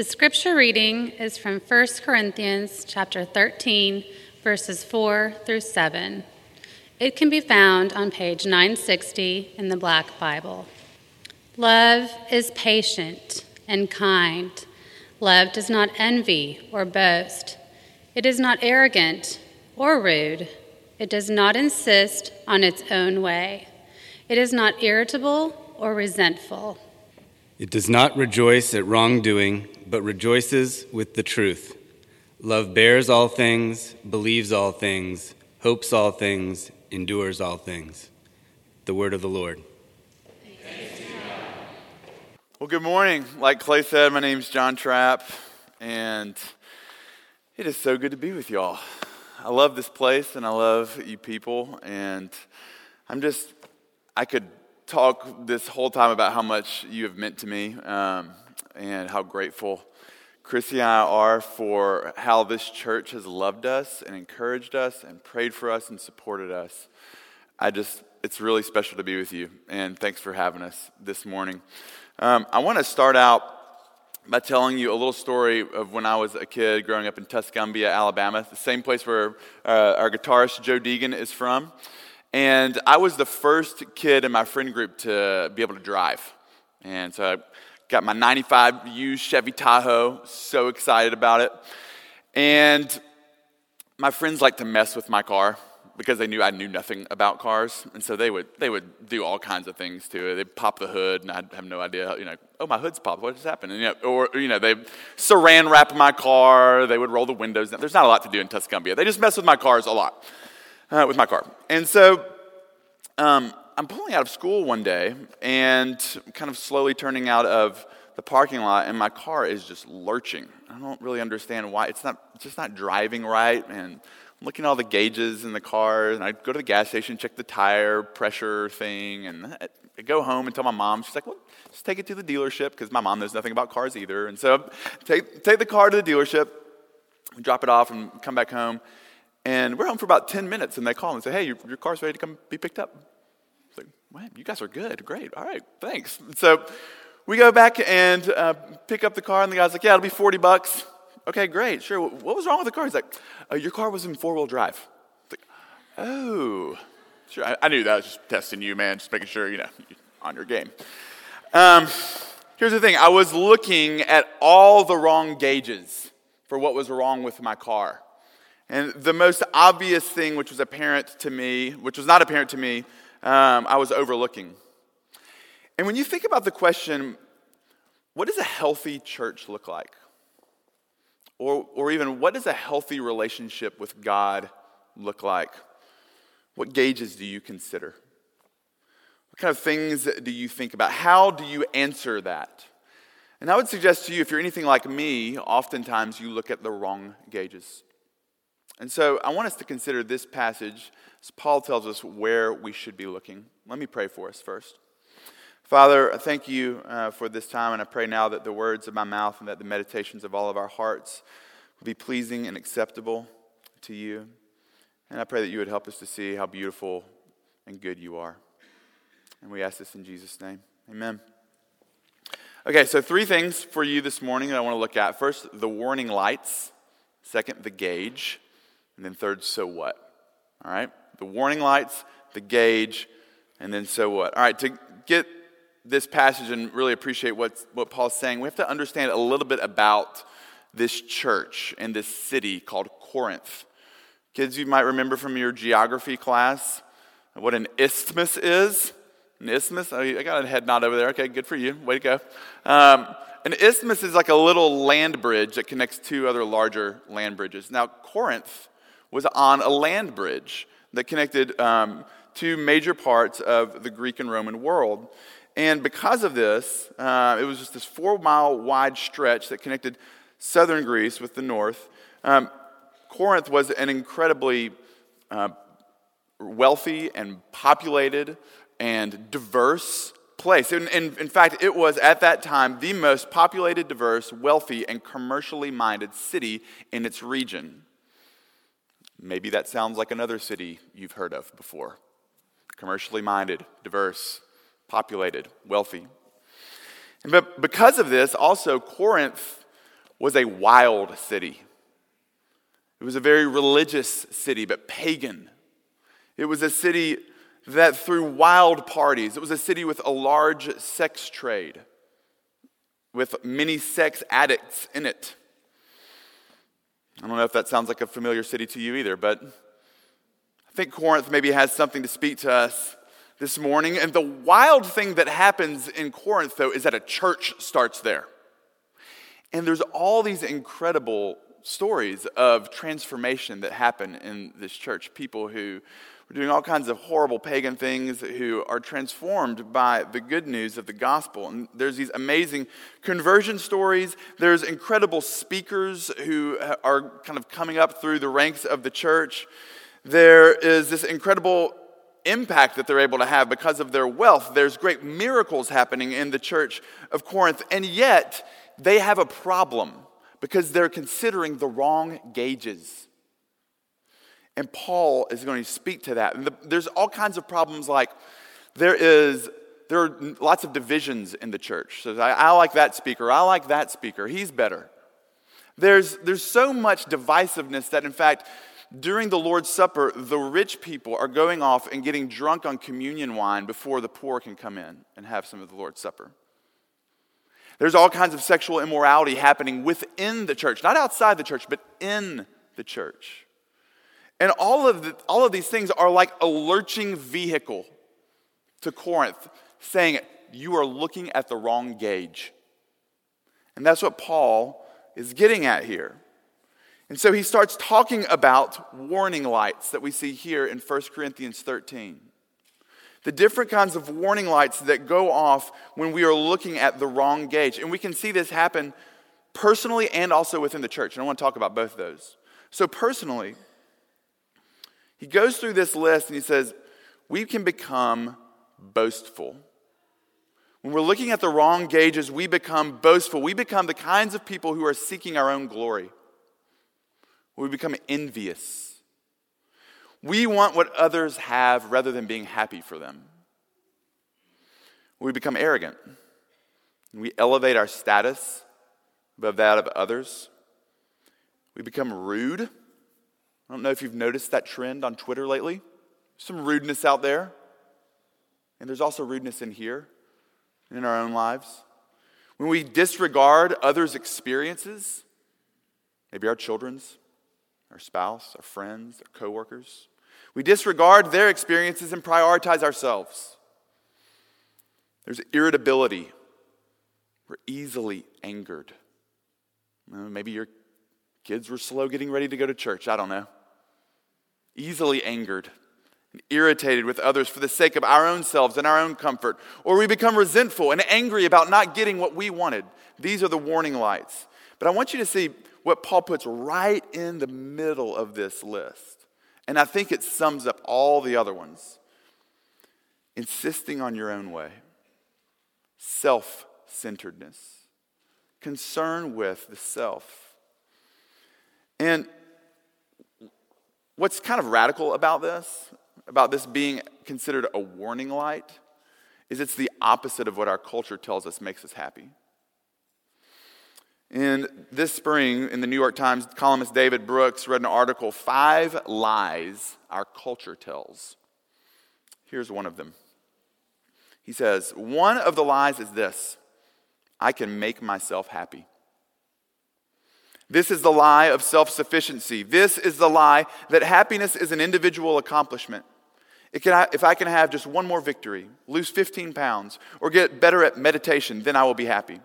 The scripture reading is from 1 Corinthians chapter 13, verses 4 through 7. It can be found on page 960 in the Black Bible. Love is patient and kind. Love does not envy or boast. It is not arrogant or rude. It does not insist on its own way. It is not irritable or resentful. It does not rejoice at wrongdoing, but rejoices with the truth. Love bears all things, believes all things, hopes all things, endures all things. The word of the Lord. Well, good morning. Like Clay said, my name is John Trapp, and it is so good to be with y'all. I love this place, and I love you people, and I'm just, I could talk this whole time about how much you have meant to me um, and how grateful Chrissy and I are for how this church has loved us and encouraged us and prayed for us and supported us. I just, it's really special to be with you, and thanks for having us this morning. Um, I want to start out by telling you a little story of when I was a kid growing up in Tuscumbia, Alabama, the same place where uh, our guitarist Joe Deegan is from. And I was the first kid in my friend group to be able to drive. And so I got my 95 used Chevy Tahoe, so excited about it. And my friends like to mess with my car because they knew I knew nothing about cars. And so they would, they would do all kinds of things to it. They'd pop the hood, and I'd have no idea, you know, oh, my hood's popped. What just happened? And, you know, or, you know, they saran wrap my car. They would roll the windows down. There's not a lot to do in Tuscumbia. They just mess with my cars a lot uh, with my car. And so um, I'm pulling out of school one day and kind of slowly turning out of the parking lot, and my car is just lurching. I don't really understand why. It's not it's just not driving right, and I'm looking at all the gauges in the car, and I go to the gas station, check the tire pressure thing, and I go home and tell my mom. She's like, "Well, just take it to the dealership," because my mom knows nothing about cars either. And so, take take the car to the dealership, drop it off, and come back home. And we're home for about 10 minutes, and they call and say, Hey, your, your car's ready to come be picked up. It's like, "Wow, you guys are good. Great. All right, thanks. So we go back and uh, pick up the car, and the guy's like, Yeah, it'll be 40 bucks. Okay, great. Sure. What was wrong with the car? He's like, uh, Your car was in four wheel drive. Like, oh, sure. I, I, knew that. I was just testing you, man, just making sure, you know, on your game. Um, here's the thing I was looking at all the wrong gauges for what was wrong with my car. And the most obvious thing, which was apparent to me, which was not apparent to me, um, I was overlooking. And when you think about the question, what does a healthy church look like? Or, or even, what does a healthy relationship with God look like? What gauges do you consider? What kind of things do you think about? How do you answer that? And I would suggest to you, if you're anything like me, oftentimes you look at the wrong gauges. And so I want us to consider this passage as Paul tells us where we should be looking. Let me pray for us first. Father, I thank you uh, for this time, and I pray now that the words of my mouth and that the meditations of all of our hearts will be pleasing and acceptable to you. And I pray that you would help us to see how beautiful and good you are. And we ask this in Jesus' name. Amen. Okay, so three things for you this morning that I want to look at. First, the warning lights. Second, the gauge. And then third, so what? All right? The warning lights, the gauge, and then so what? All right, to get this passage and really appreciate what, what Paul's saying, we have to understand a little bit about this church and this city called Corinth. Kids, you might remember from your geography class what an isthmus is. An isthmus? Oh, I got a head nod over there. Okay, good for you. Way to go. Um, an isthmus is like a little land bridge that connects two other larger land bridges. Now, Corinth was on a land bridge that connected um, two major parts of the Greek and Roman world. And because of this, uh, it was just this four mile wide stretch that connected southern Greece with the north. Um, Corinth was an incredibly uh, wealthy and populated and diverse place. In, in, in, fact, it was at that time the most populated, diverse, wealthy, and commercially minded city in its region. Maybe that sounds like another city you've heard of before commercially minded, diverse, populated, wealthy. But because of this, also, Corinth was a wild city. It was a very religious city, but pagan. It was a city that threw wild parties. It was a city with a large sex trade, with many sex addicts in it. I don't know if that sounds like a familiar city to you either, but I think Corinth maybe has something to speak to us this morning. And the wild thing that happens in Corinth, though, is that a church starts there. And there's all these incredible stories of transformation that happen in this church. People who were doing all kinds of horrible pagan things who are transformed by the good news of the gospel. And there's these amazing conversion stories. There's incredible speakers who are kind of coming up through the ranks of the church. There is this incredible impact that they're able to have because of their wealth. There's great miracles happening in the church of Corinth, and yet they have a problem because they're considering the wrong gauges. And Paul is going to speak to that. And the, there's all kinds of problems like there is there are lots of divisions in the church. So I, I like that speaker. I like that speaker. He's better. There's, there's so much divisiveness that, in fact, during the Lord's Supper, the rich people are going off and getting drunk on communion wine before the poor can come in and have some of the Lord's Supper. There's all kinds of sexual immorality happening within the church, not outside the church, but in the church. And all of, the, all of these things are like a lurching vehicle to Corinth, saying, You are looking at the wrong gauge. And that's what Paul is getting at here. And so he starts talking about warning lights that we see here in 1 Corinthians 13 the different kinds of warning lights that go off when we are looking at the wrong gauge. And we can see this happen personally and also within the church. And I want to talk about both of those. So, personally, he goes through this list and he says, We can become boastful. When we're looking at the wrong gauges, we become boastful. We become the kinds of people who are seeking our own glory. We become envious. We want what others have rather than being happy for them. We become arrogant. We elevate our status above that of others. We become rude. I don't know if you've noticed that trend on Twitter lately. Some rudeness out there. And there's also rudeness in here, in our own lives. When we disregard others' experiences, maybe our children's, our spouse, our friends, our coworkers, we disregard their experiences and prioritize ourselves. There's irritability. We're easily angered. Maybe your kids were slow getting ready to go to church. I don't know. Easily angered and irritated with others for the sake of our own selves and our own comfort. Or we become resentful and angry about not getting what we wanted. These are the warning lights. But I want you to see what Paul puts right in the middle of this list. And I think it sums up all the other ones. Insisting on your own way, self centeredness, concern with the self. And what's kind of radical about this, about this being considered a warning light, is it's the opposite of what our culture tells us makes us happy. And this spring, in the New York Times, columnist David Brooks read an article, Five Lies Our Culture Tells. Here's one of them. He says, One of the lies is this I can make myself happy. This is the lie of self sufficiency. This is the lie that happiness is an individual accomplishment. Can, if I can have just one more victory, lose 15 pounds, or get better at meditation, then I will be happy.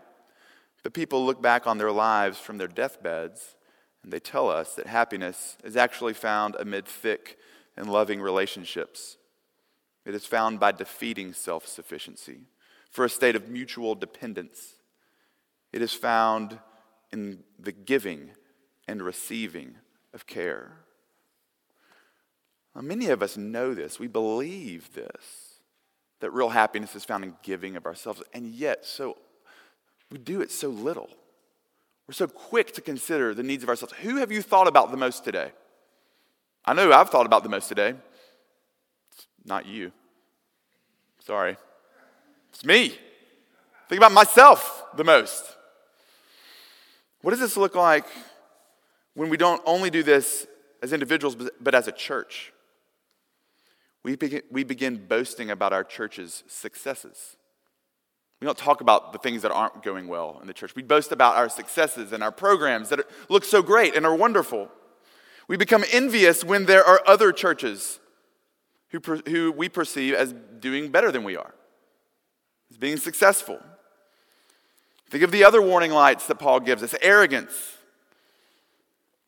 The people look back on their lives from their deathbeds and they tell us that happiness is actually found amid thick and loving relationships. It is found by defeating self sufficiency for a state of mutual dependence. It is found in the giving and receiving of care. Now, many of us know this. We believe this that real happiness is found in giving of ourselves, and yet so we do it so little. We're so quick to consider the needs of ourselves. Who have you thought about the most today? I know I've thought about the most today. It's not you. Sorry. It's me. Think about myself the most. What does this look like when we don't only do this as individuals, but as a church? We begin, we begin boasting about our church's successes. We don't talk about the things that aren't going well in the church. We boast about our successes and our programs that look so great and are wonderful. We become envious when there are other churches who, who we perceive as doing better than we are, as being successful. Think of the other warning lights that Paul gives us arrogance.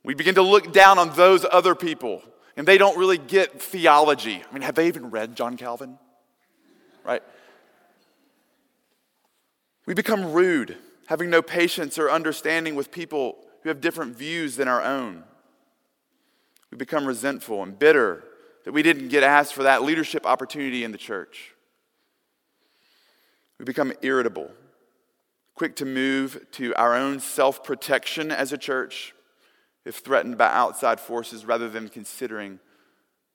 We begin to look down on those other people, and they don't really get theology. I mean, have they even read John Calvin? Right? We become rude, having no patience or understanding with people who have different views than our own. We become resentful and bitter that we didn't get asked for that leadership opportunity in the church. We become irritable, quick to move to our own self protection as a church if threatened by outside forces rather than considering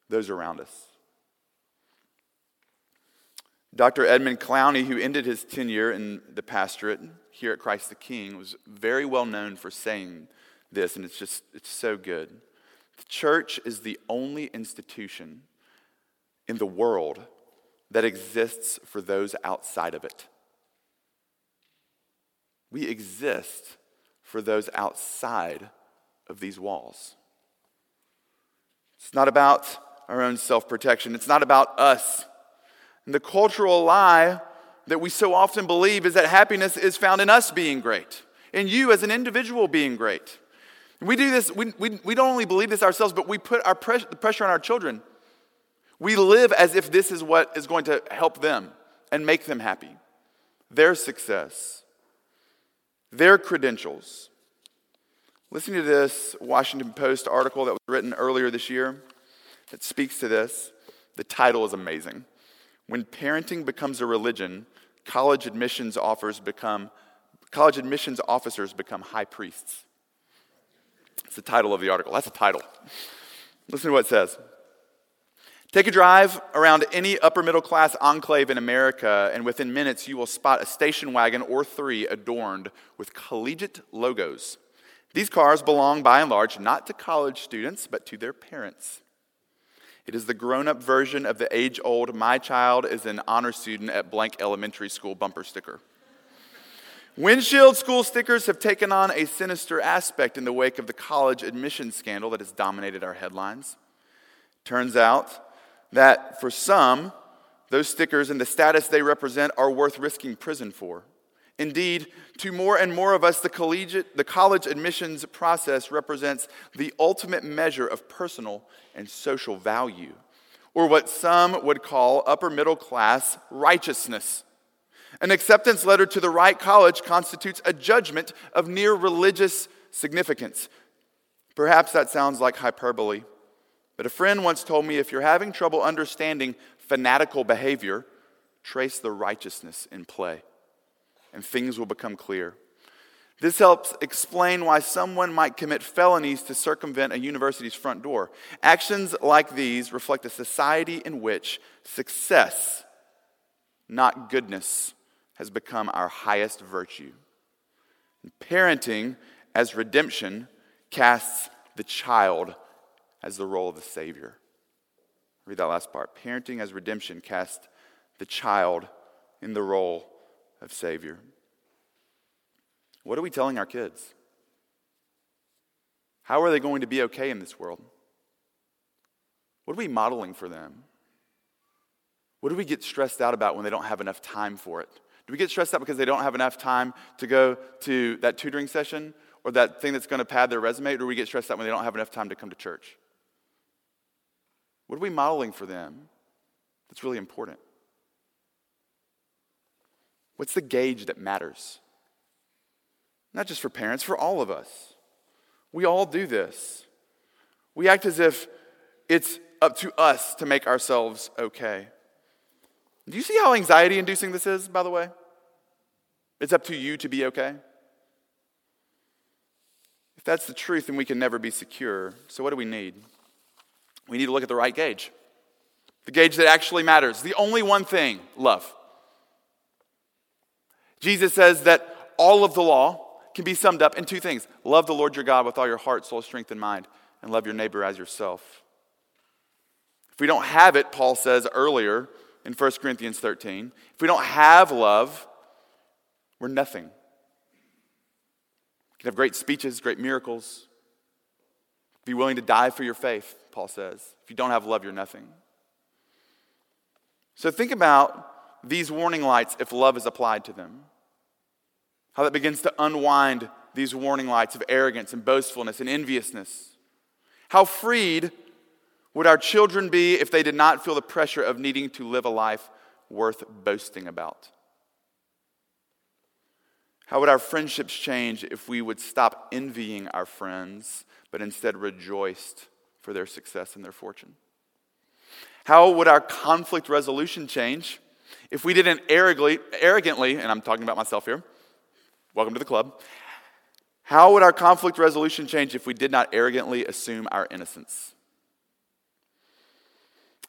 those around us. Dr. Edmund Clowney, who ended his tenure in the pastorate here at Christ the King, was very well known for saying this, and it's just, it's so good. The church is the only institution in the world that exists for those outside of it. We exist for those outside of these walls. It's not about our own self protection, it's not about us. And the cultural lie that we so often believe is that happiness is found in us being great, in you as an individual being great. We do this, we, we, we don't only believe this ourselves, but we put our the pressure on our children. We live as if this is what is going to help them and make them happy. Their success, their credentials. Listen to this Washington Post article that was written earlier this year that speaks to this. The title is amazing. When parenting becomes a religion, college admissions offers become college admissions officers become high priests. It's the title of the article. That's a title. Listen to what it says. Take a drive around any upper middle class enclave in America, and within minutes you will spot a station wagon or three adorned with collegiate logos. These cars belong by and large not to college students, but to their parents. It is the grown up version of the age old, my child is an honor student at blank elementary school bumper sticker. Windshield school stickers have taken on a sinister aspect in the wake of the college admissions scandal that has dominated our headlines. Turns out that for some, those stickers and the status they represent are worth risking prison for. Indeed, to more and more of us, the, collegiate, the college admissions process represents the ultimate measure of personal and social value, or what some would call upper middle class righteousness. An acceptance letter to the right college constitutes a judgment of near religious significance. Perhaps that sounds like hyperbole, but a friend once told me if you're having trouble understanding fanatical behavior, trace the righteousness in play, and things will become clear. This helps explain why someone might commit felonies to circumvent a university's front door. Actions like these reflect a society in which success, not goodness, has become our highest virtue. Parenting as redemption casts the child as the role of the Savior. Read that last part. Parenting as redemption casts the child in the role of Savior. What are we telling our kids? How are they going to be okay in this world? What are we modeling for them? What do we get stressed out about when they don't have enough time for it? Do we get stressed out because they don't have enough time to go to that tutoring session or that thing that's going to pad their resume? Or do we get stressed out when they don't have enough time to come to church? What are we modeling for them that's really important? What's the gauge that matters? Not just for parents, for all of us. We all do this. We act as if it's up to us to make ourselves okay. Do you see how anxiety inducing this is, by the way? It's up to you to be okay. If that's the truth, then we can never be secure. So, what do we need? We need to look at the right gauge. The gauge that actually matters. The only one thing love. Jesus says that all of the law can be summed up in two things love the Lord your God with all your heart, soul, strength, and mind, and love your neighbor as yourself. If we don't have it, Paul says earlier in 1 Corinthians 13, if we don't have love, we're nothing. You can have great speeches, great miracles, be willing to die for your faith, Paul says. If you don't have love, you're nothing. So think about these warning lights if love is applied to them. How that begins to unwind these warning lights of arrogance and boastfulness and enviousness. How freed would our children be if they did not feel the pressure of needing to live a life worth boasting about? How would our friendships change if we would stop envying our friends, but instead rejoiced for their success and their fortune? How would our conflict resolution change if we didn't arrogantly, arrogantly, and I'm talking about myself here, welcome to the club. How would our conflict resolution change if we did not arrogantly assume our innocence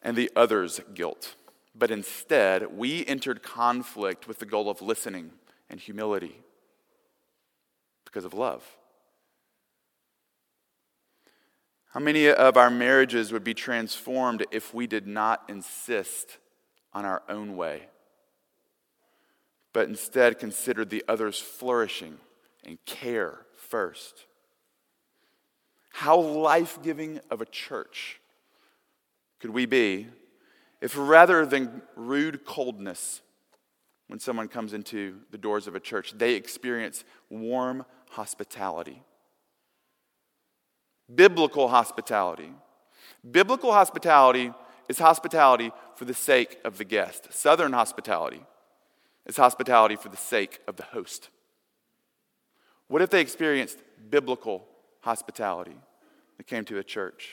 and the other's guilt, but instead we entered conflict with the goal of listening and humility because of love? How many of our marriages would be transformed if we did not insist on our own way, but instead considered the other's flourishing and care first? How life giving of a church could we be if rather than rude coldness when someone comes into the doors of a church, they experience warm hospitality? Biblical hospitality. Biblical hospitality is hospitality for the sake of the guest. Southern hospitality is hospitality for the sake of the host. What if they experienced biblical hospitality that came to a church?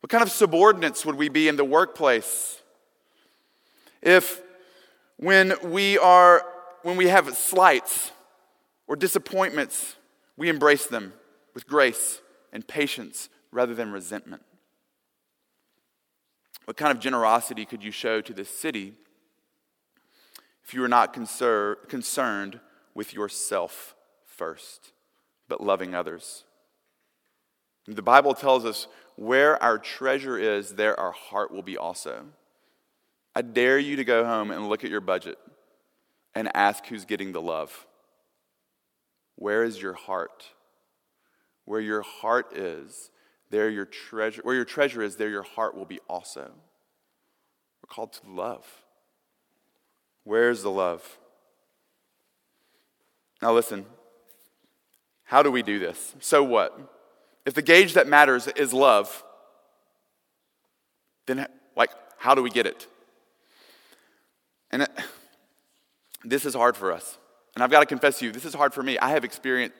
What kind of subordinates would we be in the workplace if when we are when we have slights or disappointments, we embrace them with grace and patience rather than resentment? What kind of generosity could you show to this city if you were not conser- concerned with yourself first, but loving others? The Bible tells us where our treasure is, there our heart will be also. I dare you to go home and look at your budget and ask who's getting the love. Where is your heart? Where your heart is, there your treasure, where your treasure is, there your heart will be also. We're called to love. Where's the love? Now listen. How do we do this? So what? If the gauge that matters is love, then like how do we get it? And it, this is hard for us. And I've got to confess to you, this is hard for me. I have experienced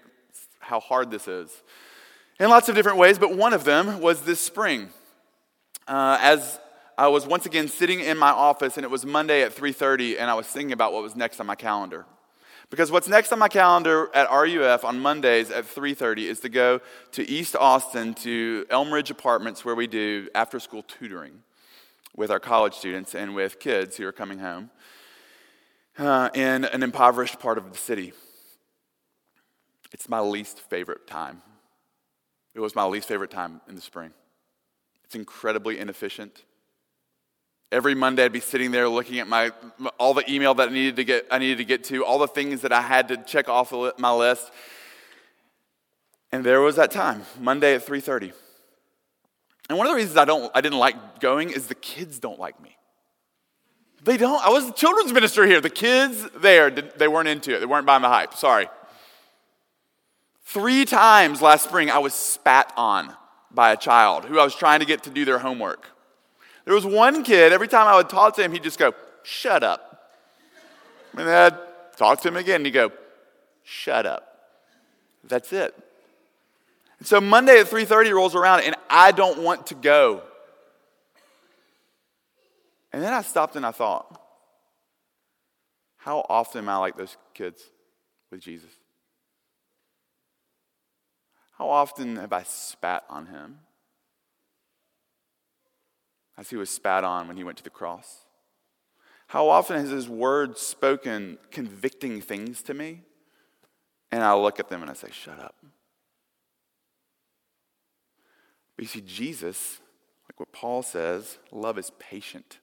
how hard this is in lots of different ways, but one of them was this spring. Uh, as I was once again sitting in my office, and it was Monday at 3:30, and I was thinking about what was next on my calendar. Because what's next on my calendar at RUF on Mondays at 3:30 is to go to East Austin to Elmridge Apartments, where we do after-school tutoring with our college students and with kids who are coming home uh, in an impoverished part of the city. It's my least favorite time it was my least favorite time in the spring. It's incredibly inefficient. Every Monday, I'd be sitting there looking at my all the email that I needed to get I needed to get to, all the things that I had to check off my list. And there was that time, Monday at 3:30. And one of the reasons I don't I didn't like going is the kids don't like me. They don't. I was the children's minister here. The kids there, they weren't into it. They weren't buying the hype. Sorry. Three times last spring, I was spat on by a child who I was trying to get to do their homework. There was one kid, every time I would talk to him, he'd just go, Shut up. And then I'd talk to him again, and he'd go, Shut up. That's it. And so Monday at 3:30 rolls around, and I don't want to go. And then I stopped and I thought, how often am I like those kids with Jesus? How often have I spat on him? As he was spat on when he went to the cross. How often has his word spoken convicting things to me? And I look at them and I say, shut up. But you see, Jesus, like what Paul says, love is patient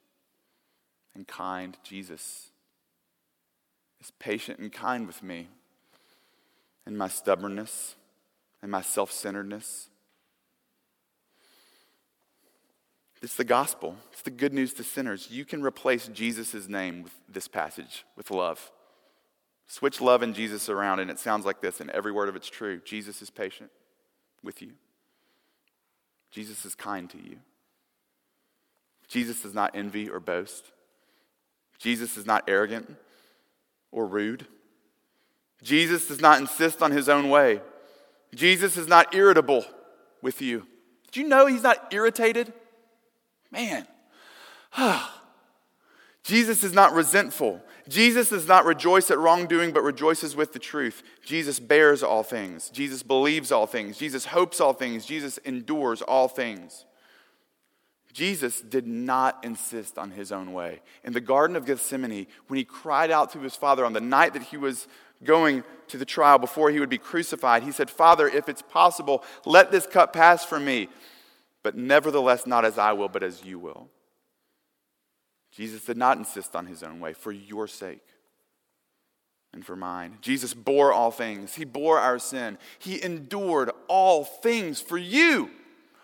and kind. Jesus is patient and kind with me and my stubbornness and my self centeredness. It's the gospel. It's the good news to sinners. You can replace Jesus' name with this passage, with love. Switch love and Jesus around, and it sounds like this, and every word of it's true. Jesus is patient with you, Jesus is kind to you. Jesus does not envy or boast. Jesus is not arrogant or rude. Jesus does not insist on his own way. Jesus is not irritable with you. Did you know he's not irritated? Man. Jesus is not resentful. Jesus does not rejoice at wrongdoing, but rejoices with the truth. Jesus bears all things. Jesus believes all things. Jesus hopes all things. Jesus endures all things. Jesus did not insist on his own way. In the Garden of Gethsemane, when he cried out to his Father on the night that he was going to the trial before he would be crucified, he said, Father, if it's possible, let this cup pass from me, but nevertheless, not as I will, but as you will. Jesus did not insist on his own way for your sake and for mine. Jesus bore all things, he bore our sin, he endured all things for you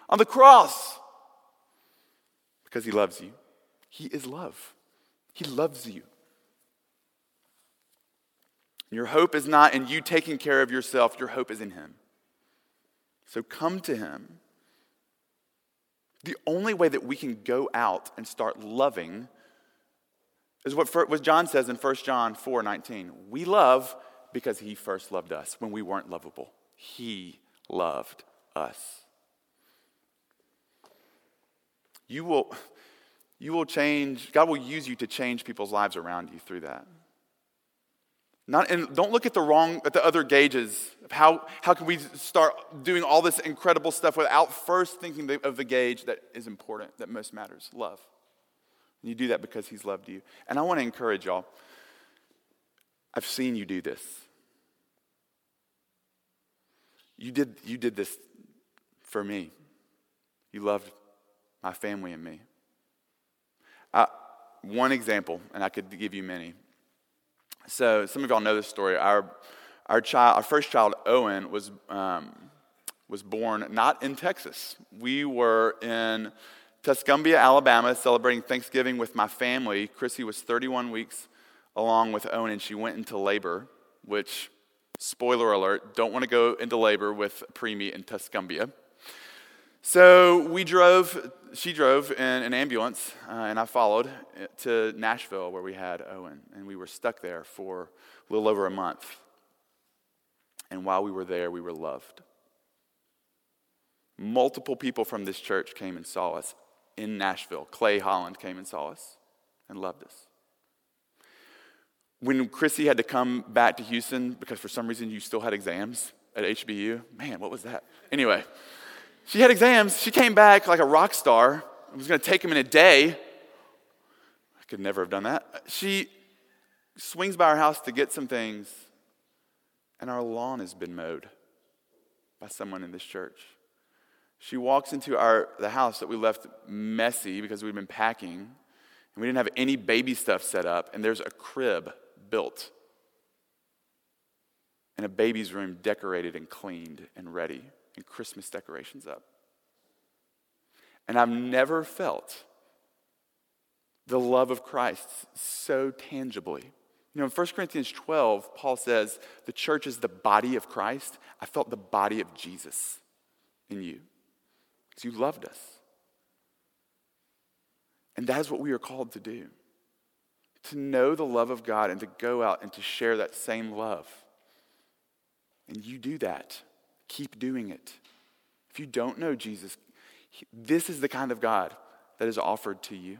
on the cross because he loves you. He is love, he loves you. Your hope is not in you taking care of yourself, your hope is in him. So come to him. The only way that we can go out and start loving is what, John says in 1 John 4 19. We love because he first loved us when we weren't lovable. He loved us. You will, you will change, God will use you to change people's lives around you through that. Not, and don't look at the wrong, at the other gauges how, how can we start doing all this incredible stuff without first thinking of the gauge that is important, that most matters love. And you do that because He's loved you. And I want to encourage y'all. I've seen you do this. You did, you did this for me. You loved my family and me. Uh, one example, and I could give you many. So, some of y'all know this story. Our, our, child, our first child, Owen, was, um, was born not in Texas. We were in Tuscumbia, Alabama, celebrating Thanksgiving with my family. Chrissy was 31 weeks along with Owen, and she went into labor, which, spoiler alert, don't want to go into labor with preemie in Tuscumbia. So we drove, she drove in an ambulance, uh, and I followed to Nashville where we had Owen, and we were stuck there for a little over a month. And while we were there, we were loved. Multiple people from this church came and saw us in Nashville. Clay Holland came and saw us and loved us. When Chrissy had to come back to Houston because for some reason you still had exams at HBU, man, what was that? Anyway, she had exams. She came back like a rock star. It was going to take them in a day. I could never have done that. She swings by our house to get some things, and our lawn has been mowed by someone in this church. She walks into our, the house that we left messy because we'd been packing, and we didn't have any baby stuff set up, and there's a crib built, and a baby's room decorated and cleaned and ready, and Christmas decorations up. And I've never felt the love of Christ so tangibly. You know, in 1 Corinthians 12, Paul says, the church is the body of Christ. I felt the body of Jesus in you because you loved us. And that is what we are called to do to know the love of God and to go out and to share that same love. And you do that. Keep doing it. If you don't know Jesus, this is the kind of God that is offered to you.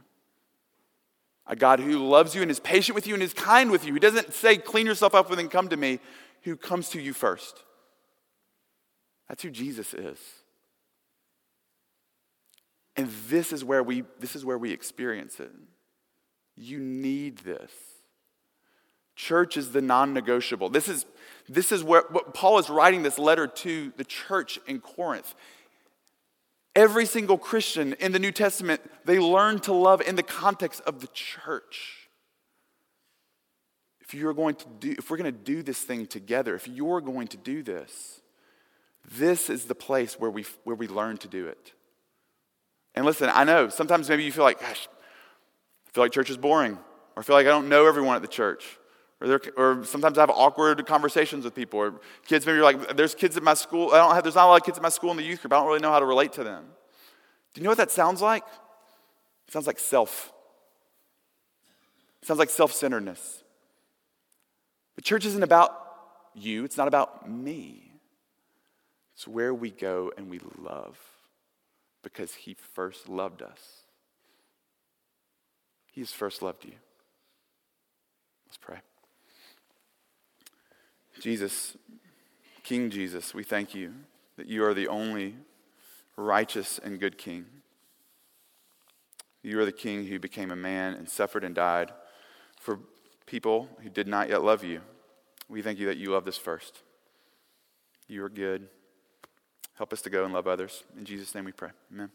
A God who loves you and is patient with you and is kind with you, who doesn't say, clean yourself up and then come to me, who comes to you first. That's who Jesus is. And this is where we, this is where we experience it. You need this. Church is the non negotiable. This is, this is where Paul is writing this letter to the church in Corinth. Every single Christian in the New Testament, they learn to love in the context of the church. If you're going to do, if we're going to do this thing together, if you're going to do this, this is the place where we, where we learn to do it. And listen, I know sometimes maybe you feel like, gosh, I feel like church is boring, or I feel like I don't know everyone at the church. Or, or sometimes I have awkward conversations with people, or kids maybe you're like, there's kids at my school, I don't have, there's not a lot of kids at my school in the youth group, I don't really know how to relate to them. Do you know what that sounds like? It sounds like self. It sounds like self centeredness. But church isn't about you, it's not about me. It's where we go and we love because He first loved us. He's first loved you. Let's pray. Jesus, King Jesus, we thank you that you are the only righteous and good King. You are the King who became a man and suffered and died for people who did not yet love you. We thank you that you loved us first. You are good. Help us to go and love others. In Jesus' name we pray. Amen.